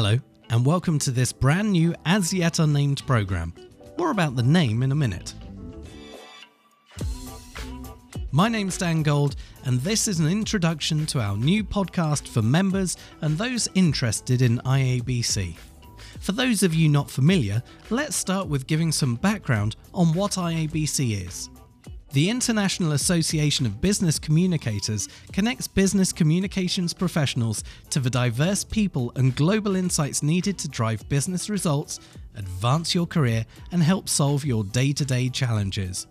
Hello, and welcome to this brand new as yet unnamed program. More about the name in a minute. My name's Dan Gold, and this is an introduction to our new podcast for members and those interested in IABC. For those of you not familiar, let's start with giving some background on what IABC is. The International Association of Business Communicators connects business communications professionals to the diverse people and global insights needed to drive business results, advance your career, and help solve your day to day challenges.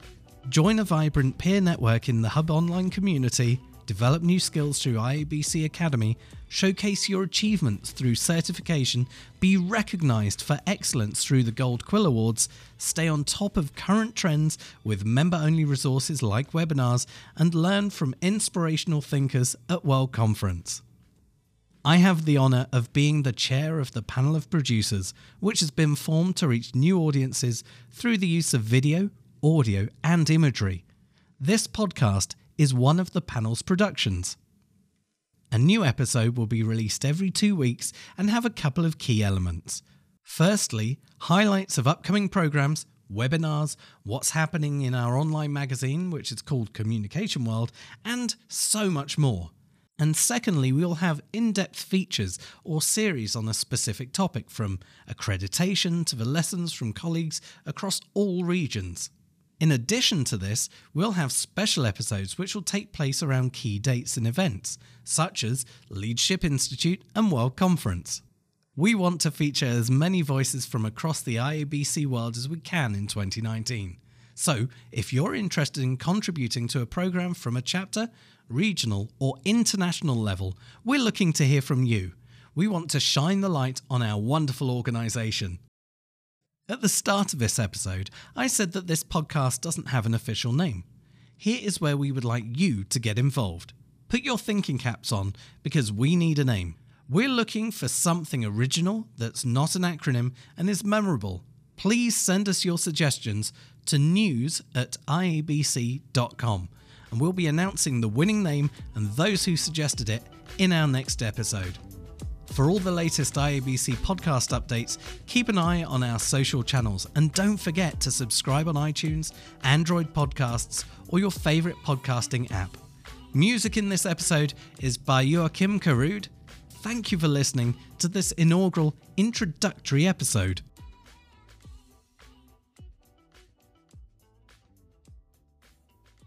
Join a vibrant peer network in the Hub Online community develop new skills through IABC Academy, showcase your achievements through certification, be recognised for excellence through the Gold Quill Awards, stay on top of current trends with member only resources like webinars, and learn from inspirational thinkers at World Conference. I have the honour of being the chair of the panel of producers, which has been formed to reach new audiences through the use of video, audio, and imagery. This podcast is one of the panel's productions. A new episode will be released every two weeks and have a couple of key elements. Firstly, highlights of upcoming programs, webinars, what's happening in our online magazine, which is called Communication World, and so much more. And secondly, we'll have in depth features or series on a specific topic, from accreditation to the lessons from colleagues across all regions. In addition to this, we'll have special episodes which will take place around key dates and events, such as Leadership Institute and World Conference. We want to feature as many voices from across the IABC world as we can in 2019. So, if you're interested in contributing to a program from a chapter, regional, or international level, we're looking to hear from you. We want to shine the light on our wonderful organisation. At the start of this episode, I said that this podcast doesn't have an official name. Here is where we would like you to get involved. Put your thinking caps on because we need a name. We're looking for something original that's not an acronym and is memorable. Please send us your suggestions to news at iabc.com and we'll be announcing the winning name and those who suggested it in our next episode. For all the latest IABC podcast updates, keep an eye on our social channels and don't forget to subscribe on iTunes, Android Podcasts, or your favourite podcasting app. Music in this episode is by Joakim Karud. Thank you for listening to this inaugural introductory episode.